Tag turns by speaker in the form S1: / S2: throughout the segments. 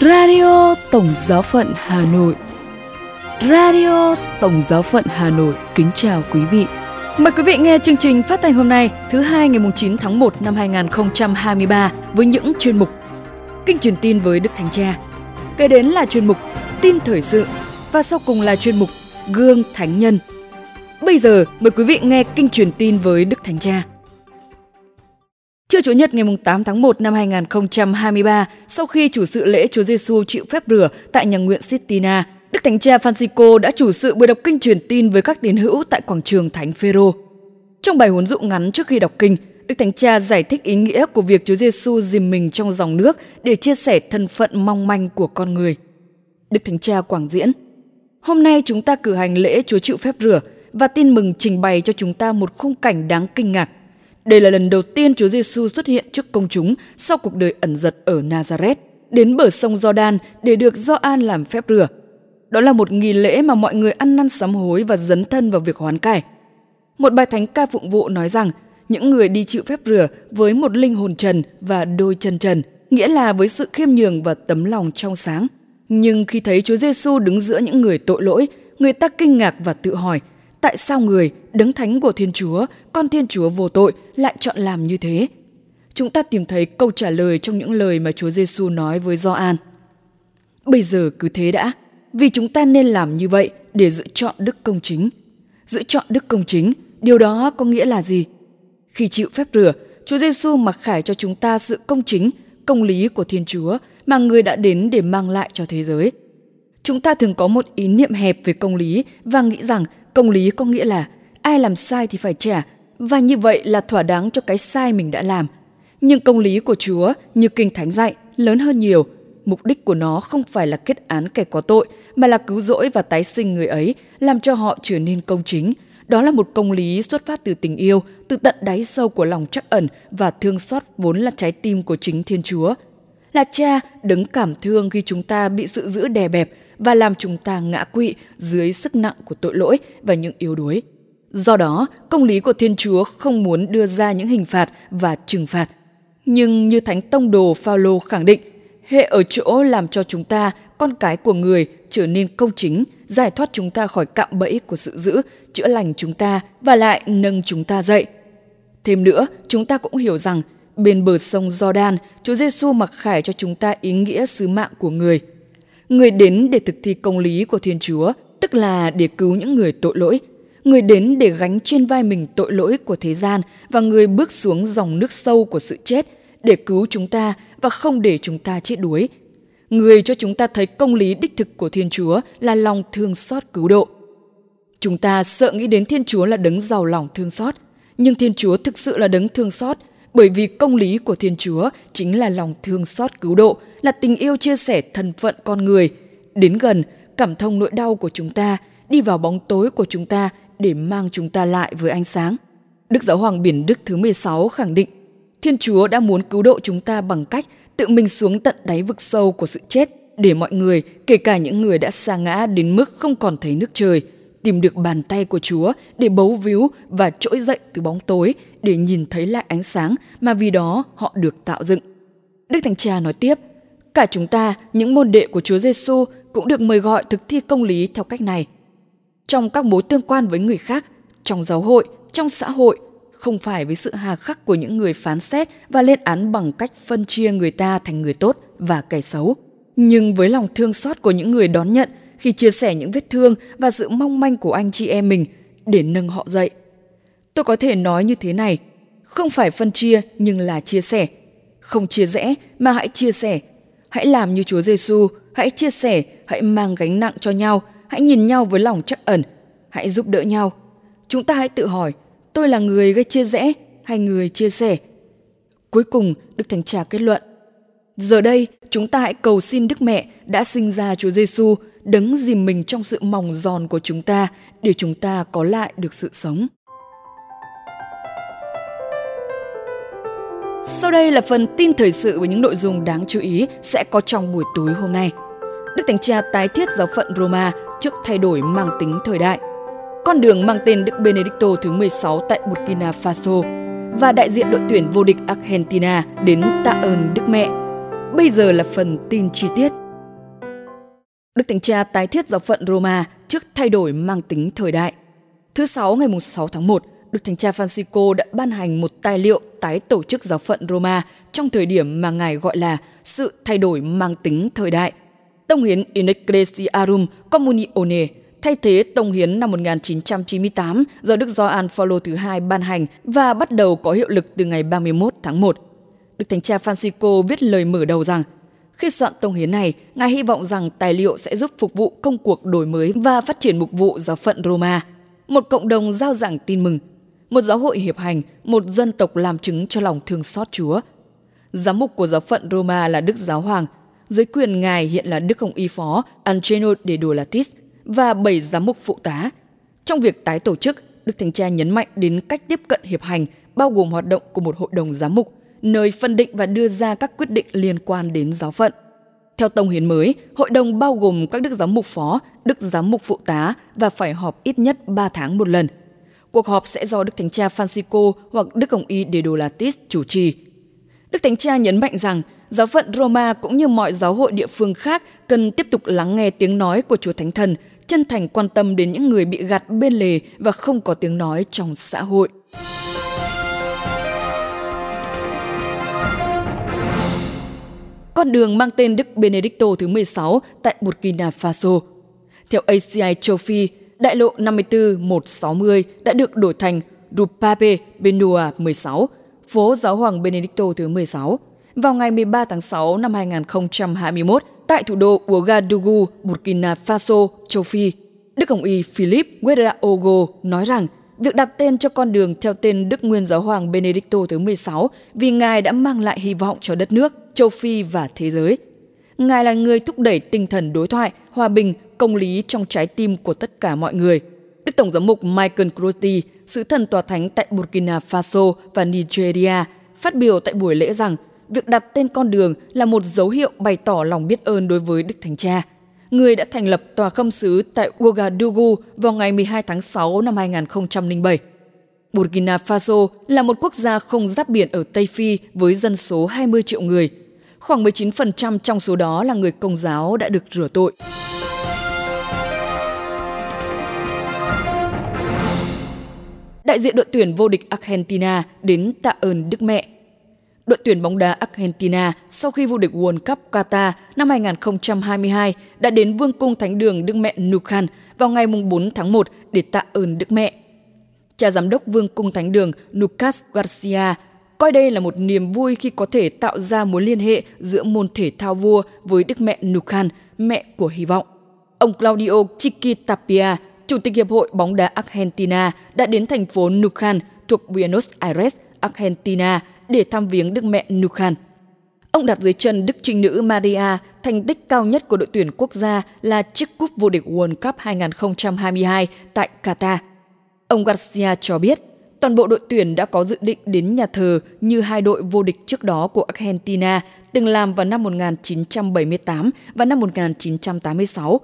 S1: Radio Tổng Giáo phận Hà Nội Radio Tổng Giáo phận Hà Nội kính chào quý vị. Mời quý vị nghe chương trình phát thanh hôm nay, thứ hai ngày 9 tháng 1 năm 2023 với những chuyên mục Kinh truyền tin với Đức Thánh Cha. Kế đến là chuyên mục Tin thời sự và sau cùng là chuyên mục Gương Thánh Nhân. Bây giờ mời quý vị nghe kinh truyền tin với Đức Thánh Cha. Trưa Chủ nhật ngày 8 tháng 1 năm 2023, sau khi chủ sự lễ Chúa Giêsu chịu phép rửa tại nhà nguyện Sistina, Đức Thánh Cha Francisco đã chủ sự buổi đọc kinh truyền tin với các tín hữu tại quảng trường Thánh Phêrô. Trong bài huấn dụ ngắn trước khi đọc kinh, Đức Thánh Cha giải thích ý nghĩa của việc Chúa Giêsu dìm mình trong dòng nước để chia sẻ thân phận mong manh của con người. Đức Thánh Cha quảng diễn: Hôm nay chúng ta cử hành lễ Chúa chịu phép rửa và tin mừng trình bày cho chúng ta một khung cảnh đáng kinh ngạc. Đây là lần đầu tiên Chúa Giêsu xuất hiện trước công chúng sau cuộc đời ẩn giật ở Nazareth, đến bờ sông Jordan để được Gioan làm phép rửa đó là một nghi lễ mà mọi người ăn năn sám hối và dấn thân vào việc hoán cải. Một bài thánh ca phụng vụ nói rằng những người đi chịu phép rửa với một linh hồn trần và đôi chân trần, nghĩa là với sự khiêm nhường và tấm lòng trong sáng. Nhưng khi thấy Chúa Giêsu đứng giữa những người tội lỗi, người ta kinh ngạc và tự hỏi, tại sao người, đấng thánh của Thiên Chúa, con Thiên Chúa vô tội lại chọn làm như thế? Chúng ta tìm thấy câu trả lời trong những lời mà Chúa Giêsu nói với Gioan. Bây giờ cứ thế đã, vì chúng ta nên làm như vậy để giữ chọn đức công chính. Giữ chọn đức công chính, điều đó có nghĩa là gì? Khi chịu phép rửa, Chúa Giêsu mặc khải cho chúng ta sự công chính, công lý của Thiên Chúa mà người đã đến để mang lại cho thế giới. Chúng ta thường có một ý niệm hẹp về công lý và nghĩ rằng công lý có nghĩa là ai làm sai thì phải trả và như vậy là thỏa đáng cho cái sai mình đã làm. Nhưng công lý của Chúa như Kinh Thánh dạy lớn hơn nhiều. Mục đích của nó không phải là kết án kẻ có tội mà là cứu rỗi và tái sinh người ấy, làm cho họ trở nên công chính. Đó là một công lý xuất phát từ tình yêu, từ tận đáy sâu của lòng trắc ẩn và thương xót vốn là trái tim của chính Thiên Chúa. Là cha đứng cảm thương khi chúng ta bị sự giữ đè bẹp và làm chúng ta ngã quỵ dưới sức nặng của tội lỗi và những yếu đuối. Do đó, công lý của Thiên Chúa không muốn đưa ra những hình phạt và trừng phạt. Nhưng như Thánh Tông Đồ Phaolô khẳng định, hệ ở chỗ làm cho chúng ta con cái của người trở nên công chính, giải thoát chúng ta khỏi cạm bẫy của sự giữ, chữa lành chúng ta và lại nâng chúng ta dậy. Thêm nữa, chúng ta cũng hiểu rằng bên bờ sông Jordan, Chúa Giêsu mặc khải cho chúng ta ý nghĩa sứ mạng của người. Người đến để thực thi công lý của Thiên Chúa, tức là để cứu những người tội lỗi. Người đến để gánh trên vai mình tội lỗi của thế gian và người bước xuống dòng nước sâu của sự chết để cứu chúng ta và không để chúng ta chết đuối, người cho chúng ta thấy công lý đích thực của Thiên Chúa là lòng thương xót cứu độ. Chúng ta sợ nghĩ đến Thiên Chúa là đấng giàu lòng thương xót, nhưng Thiên Chúa thực sự là đấng thương xót, bởi vì công lý của Thiên Chúa chính là lòng thương xót cứu độ, là tình yêu chia sẻ thân phận con người, đến gần, cảm thông nỗi đau của chúng ta, đi vào bóng tối của chúng ta để mang chúng ta lại với ánh sáng. Đức Giáo hoàng Biển Đức thứ 16 khẳng định, Thiên Chúa đã muốn cứu độ chúng ta bằng cách tự mình xuống tận đáy vực sâu của sự chết để mọi người, kể cả những người đã sa ngã đến mức không còn thấy nước trời, tìm được bàn tay của Chúa để bấu víu và trỗi dậy từ bóng tối để nhìn thấy lại ánh sáng mà vì đó họ được tạo dựng. Đức Thánh Cha nói tiếp, cả chúng ta, những môn đệ của Chúa Giêsu cũng được mời gọi thực thi công lý theo cách này. Trong các mối tương quan với người khác, trong giáo hội, trong xã hội, không phải với sự hà khắc của những người phán xét và lên án bằng cách phân chia người ta thành người tốt và kẻ xấu, nhưng với lòng thương xót của những người đón nhận khi chia sẻ những vết thương và sự mong manh của anh chị em mình để nâng họ dậy. Tôi có thể nói như thế này, không phải phân chia nhưng là chia sẻ. Không chia rẽ mà hãy chia sẻ. Hãy làm như Chúa Giêsu, hãy chia sẻ, hãy mang gánh nặng cho nhau, hãy nhìn nhau với lòng trắc ẩn, hãy giúp đỡ nhau. Chúng ta hãy tự hỏi, tôi là người gây chia rẽ hay người chia sẻ? Cuối cùng, Đức Thánh Cha kết luận, Giờ đây, chúng ta hãy cầu xin Đức Mẹ đã sinh ra Chúa Giêsu đấng dìm mình trong sự mỏng giòn của chúng ta để chúng ta có lại được sự sống. Sau đây là phần tin thời sự với những nội dung đáng chú ý sẽ có trong buổi tối hôm nay. Đức Thánh Cha tái thiết giáo phận Roma trước thay đổi mang tính thời đại – con đường mang tên Đức Benedicto thứ 16 tại Burkina Faso và đại diện đội tuyển vô địch Argentina đến tạ ơn Đức Mẹ. Bây giờ là phần tin chi tiết. Đức Thánh Cha tái thiết giáo phận Roma trước thay đổi mang tính thời đại. Thứ Sáu ngày 6 tháng 1, Đức Thánh Cha Francisco đã ban hành một tài liệu tái tổ chức giáo phận Roma trong thời điểm mà Ngài gọi là sự thay đổi mang tính thời đại. Tông hiến In Ecclesiarum Communione thay thế Tông hiến năm 1998 do Đức Gioan Phaolô thứ hai ban hành và bắt đầu có hiệu lực từ ngày 31 tháng 1. Đức Thánh Cha Francisco viết lời mở đầu rằng khi soạn tông hiến này, Ngài hy vọng rằng tài liệu sẽ giúp phục vụ công cuộc đổi mới và phát triển mục vụ giáo phận Roma, một cộng đồng giao giảng tin mừng, một giáo hội hiệp hành, một dân tộc làm chứng cho lòng thương xót Chúa. Giám mục của giáo phận Roma là Đức Giáo Hoàng, dưới quyền Ngài hiện là Đức Hồng Y Phó Angelo de Dolatis và bảy giám mục phụ tá. Trong việc tái tổ chức, Đức Thánh Cha nhấn mạnh đến cách tiếp cận hiệp hành, bao gồm hoạt động của một hội đồng giám mục, nơi phân định và đưa ra các quyết định liên quan đến giáo phận. Theo tông hiến mới, hội đồng bao gồm các đức giám mục phó, đức giám mục phụ tá và phải họp ít nhất 3 tháng một lần. Cuộc họp sẽ do Đức Thánh Cha Francisco hoặc Đức Hồng Y Dedolatis chủ trì. Đức Thánh Cha nhấn mạnh rằng giáo phận Roma cũng như mọi giáo hội địa phương khác cần tiếp tục lắng nghe tiếng nói của Chúa Thánh Thần, chân thành quan tâm đến những người bị gạt bên lề và không có tiếng nói trong xã hội. con đường mang tên Đức Benedicto thứ 16 tại Burkina Faso. Theo ACI châu Phi, đại lộ 54-160 đã được đổi thành Rupape Benua 16, phố giáo hoàng Benedicto thứ 16, vào ngày 13 tháng 6 năm 2021 tại thủ đô Ouagadougou, Burkina Faso, châu Phi. Đức Hồng Y Philip Guerraogo nói rằng việc đặt tên cho con đường theo tên Đức Nguyên Giáo hoàng Benedicto thứ 16 vì Ngài đã mang lại hy vọng cho đất nước, châu Phi và thế giới. Ngài là người thúc đẩy tinh thần đối thoại, hòa bình, công lý trong trái tim của tất cả mọi người. Đức Tổng giám mục Michael Crotty, sứ thần tòa thánh tại Burkina Faso và Nigeria, phát biểu tại buổi lễ rằng việc đặt tên con đường là một dấu hiệu bày tỏ lòng biết ơn đối với Đức Thánh Cha – người đã thành lập tòa khâm sứ tại Ouagadougou vào ngày 12 tháng 6 năm 2007. Burkina Faso là một quốc gia không giáp biển ở Tây Phi với dân số 20 triệu người. Khoảng 19% trong số đó là người công giáo đã được rửa tội. Đại diện đội tuyển vô địch Argentina đến tạ ơn Đức Mẹ Đội tuyển bóng đá Argentina sau khi vô địch World Cup Qatar năm 2022 đã đến Vương cung Thánh đường Đức Mẹ Nukhan vào ngày 4 tháng 1 để tạ ơn Đức Mẹ. Cha giám đốc Vương cung Thánh đường Lucas Garcia coi đây là một niềm vui khi có thể tạo ra mối liên hệ giữa môn thể thao vua với Đức Mẹ Nukhan, mẹ của hy vọng. Ông Claudio Chiquitapia, Chủ tịch Hiệp hội bóng đá Argentina đã đến thành phố Nukhan thuộc Buenos Aires, Argentina để thăm viếng Đức Mẹ Nukhan. Ông đặt dưới chân Đức Trinh Nữ Maria, thành tích cao nhất của đội tuyển quốc gia là chiếc cúp vô địch World Cup 2022 tại Qatar. Ông Garcia cho biết, toàn bộ đội tuyển đã có dự định đến nhà thờ như hai đội vô địch trước đó của Argentina từng làm vào năm 1978 và năm 1986.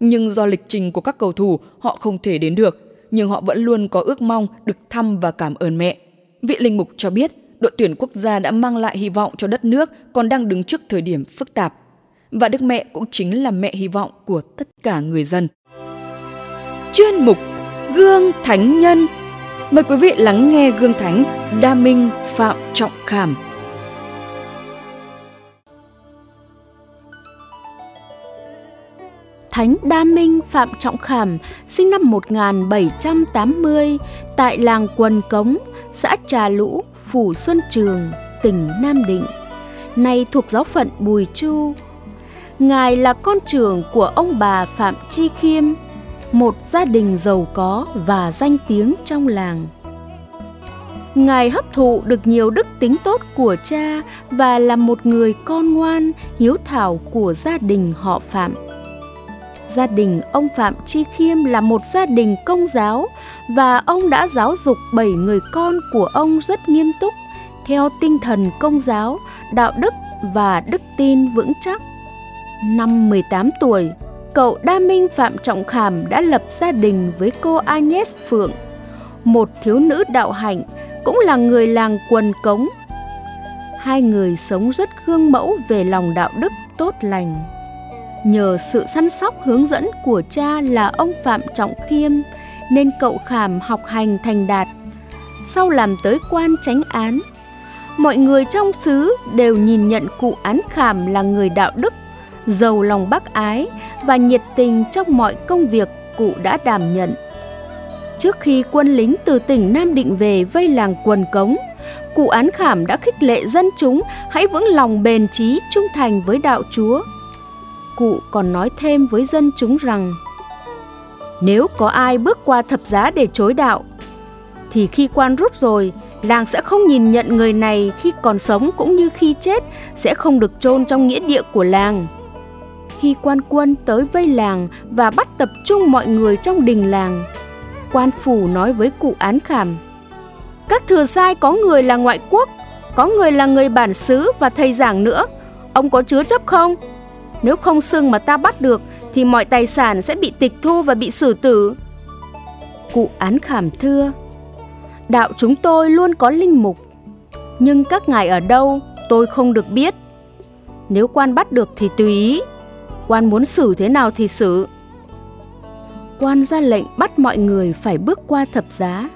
S1: Nhưng do lịch trình của các cầu thủ, họ không thể đến được, nhưng họ vẫn luôn có ước mong được thăm và cảm ơn mẹ. Vị linh mục cho biết, đội tuyển quốc gia đã mang lại hy vọng cho đất nước còn đang đứng trước thời điểm phức tạp. Và Đức Mẹ cũng chính là mẹ hy vọng của tất cả người dân. Chuyên mục Gương Thánh Nhân Mời quý vị lắng nghe Gương Thánh Đa Minh Phạm Trọng Khảm.
S2: Thánh Đa Minh Phạm Trọng Khảm sinh năm 1780 tại làng Quần Cống, xã Trà Lũ, Phủ Xuân Trường, tỉnh Nam Định, nay thuộc giáo phận Bùi Chu. Ngài là con trưởng của ông bà Phạm Chi Khiêm, một gia đình giàu có và danh tiếng trong làng. Ngài hấp thụ được nhiều đức tính tốt của cha và là một người con ngoan, hiếu thảo của gia đình họ Phạm. Gia đình ông Phạm Chi Khiêm là một gia đình công giáo và ông đã giáo dục bảy người con của ông rất nghiêm túc theo tinh thần công giáo, đạo đức và đức tin vững chắc. Năm 18 tuổi, cậu Đa Minh Phạm Trọng Khảm đã lập gia đình với cô Agnes Phượng, một thiếu nữ đạo hạnh, cũng là người làng quần cống. Hai người sống rất gương mẫu về lòng đạo đức tốt lành. Nhờ sự săn sóc hướng dẫn của cha là ông Phạm Trọng Khiêm nên cậu Khảm học hành thành đạt. Sau làm tới quan tránh án, mọi người trong xứ đều nhìn nhận cụ án Khảm là người đạo đức, giàu lòng bác ái và nhiệt tình trong mọi công việc cụ đã đảm nhận. Trước khi quân lính từ tỉnh Nam Định về vây làng quần cống, cụ án khảm đã khích lệ dân chúng hãy vững lòng bền trí trung thành với đạo Chúa. Cụ còn nói thêm với dân chúng rằng, nếu có ai bước qua thập giá để chối đạo, thì khi quan rút rồi, làng sẽ không nhìn nhận người này khi còn sống cũng như khi chết sẽ không được chôn trong nghĩa địa của làng. Khi quan quân tới vây làng và bắt tập trung mọi người trong đình làng, quan phủ nói với cụ án khảm, các thừa sai có người là ngoại quốc, có người là người bản xứ và thầy giảng nữa. Ông có chứa chấp không? Nếu không xương mà ta bắt được, thì mọi tài sản sẽ bị tịch thu và bị xử tử. Cụ án khảm thưa, đạo chúng tôi luôn có linh mục, nhưng các ngài ở đâu tôi không được biết. Nếu quan bắt được thì tùy ý, quan muốn xử thế nào thì xử. Quan ra lệnh bắt mọi người phải bước qua thập giá.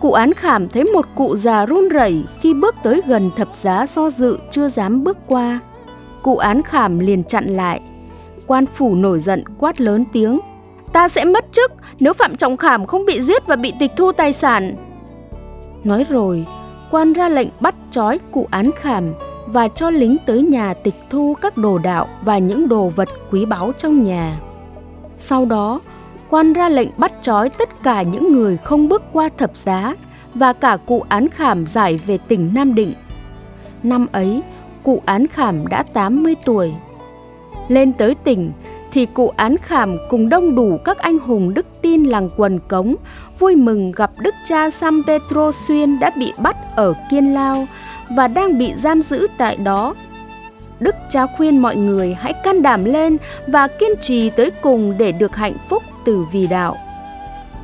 S2: Cụ án khảm thấy một cụ già run rẩy khi bước tới gần thập giá do dự chưa dám bước qua cụ án khảm liền chặn lại quan phủ nổi giận quát lớn tiếng ta sẽ mất chức nếu phạm trọng khảm không bị giết và bị tịch thu tài sản nói rồi quan ra lệnh bắt trói cụ án khảm và cho lính tới nhà tịch thu các đồ đạo và những đồ vật quý báu trong nhà. Sau đó, quan ra lệnh bắt trói tất cả những người không bước qua thập giá và cả cụ án khảm giải về tỉnh Nam Định. Năm ấy, cụ án khảm đã 80 tuổi. Lên tới tỉnh thì cụ án khảm cùng đông đủ các anh hùng đức tin làng quần cống vui mừng gặp đức cha Sam Petro Xuyên đã bị bắt ở Kiên Lao và đang bị giam giữ tại đó. Đức cha khuyên mọi người hãy can đảm lên và kiên trì tới cùng để được hạnh phúc từ vì đạo.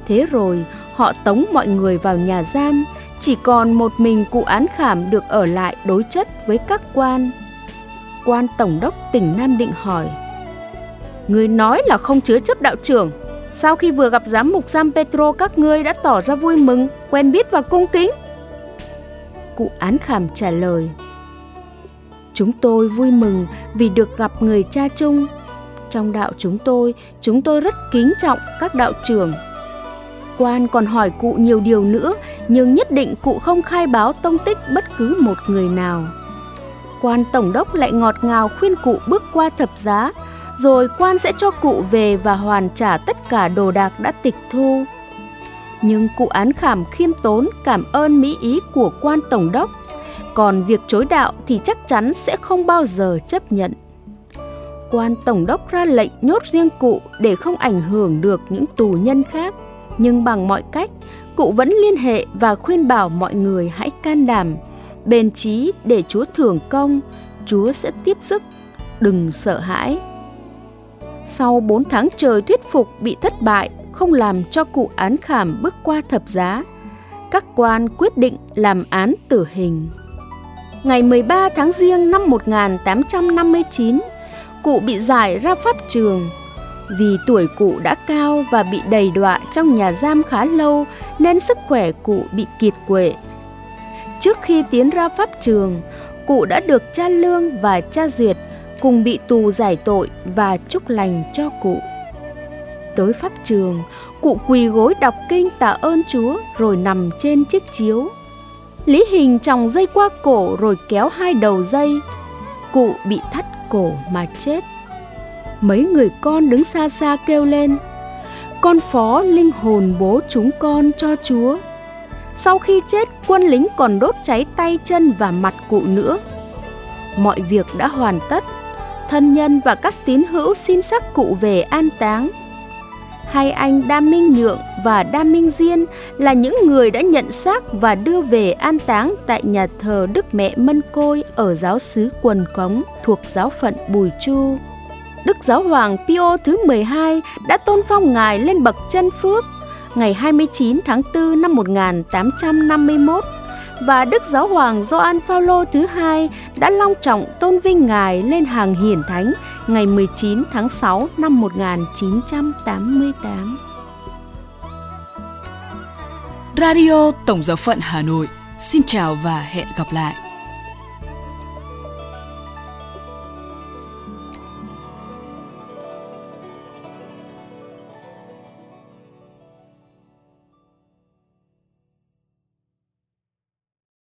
S2: Thế rồi, họ tống mọi người vào nhà giam, chỉ còn một mình cụ án khảm được ở lại đối chất với các quan. Quan Tổng đốc tỉnh Nam Định hỏi, Người nói là không chứa chấp đạo trưởng, sau khi vừa gặp giám mục San Petro các ngươi đã tỏ ra vui mừng, quen biết và cung kính? Cụ án khảm trả lời, Chúng tôi vui mừng vì được gặp người cha chung. Trong đạo chúng tôi, chúng tôi rất kính trọng các đạo trưởng. Quan còn hỏi cụ nhiều điều nữa, nhưng nhất định cụ không khai báo tông tích bất cứ một người nào. Quan tổng đốc lại ngọt ngào khuyên cụ bước qua thập giá, rồi quan sẽ cho cụ về và hoàn trả tất cả đồ đạc đã tịch thu. Nhưng cụ án khảm khiêm tốn cảm ơn mỹ ý của quan tổng đốc còn việc chối đạo thì chắc chắn sẽ không bao giờ chấp nhận. Quan tổng đốc ra lệnh nhốt riêng cụ để không ảnh hưởng được những tù nhân khác, nhưng bằng mọi cách, cụ vẫn liên hệ và khuyên bảo mọi người hãy can đảm, bền chí để Chúa thưởng công, Chúa sẽ tiếp sức, đừng sợ hãi. Sau 4 tháng trời thuyết phục bị thất bại, không làm cho cụ án khảm bước qua thập giá, các quan quyết định làm án tử hình ngày 13 tháng Giêng năm 1859, cụ bị giải ra pháp trường. Vì tuổi cụ đã cao và bị đầy đọa trong nhà giam khá lâu nên sức khỏe cụ bị kiệt quệ. Trước khi tiến ra pháp trường, cụ đã được cha Lương và cha Duyệt cùng bị tù giải tội và chúc lành cho cụ. Tới pháp trường, cụ quỳ gối đọc kinh tạ ơn Chúa rồi nằm trên chiếc chiếu Lý Hình tròng dây qua cổ rồi kéo hai đầu dây. Cụ bị thắt cổ mà chết. Mấy người con đứng xa xa kêu lên. Con phó linh hồn bố chúng con cho Chúa. Sau khi chết, quân lính còn đốt cháy tay chân và mặt cụ nữa. Mọi việc đã hoàn tất. Thân nhân và các tín hữu xin xác cụ về an táng hai anh Đa Minh Nhượng và Đa Minh Diên là những người đã nhận xác và đưa về an táng tại nhà thờ Đức Mẹ Mân Côi ở giáo xứ Quần Cống thuộc giáo phận Bùi Chu. Đức Giáo Hoàng Pio thứ 12 đã tôn phong ngài lên bậc chân phước ngày 29 tháng 4 năm 1851 và Đức Giáo Hoàng Gioan Phaolô thứ hai đã long trọng tôn vinh ngài lên hàng hiển thánh ngày 19 tháng 6 năm 1988.
S1: Radio Tổng giáo phận Hà Nội. Xin chào và hẹn gặp lại.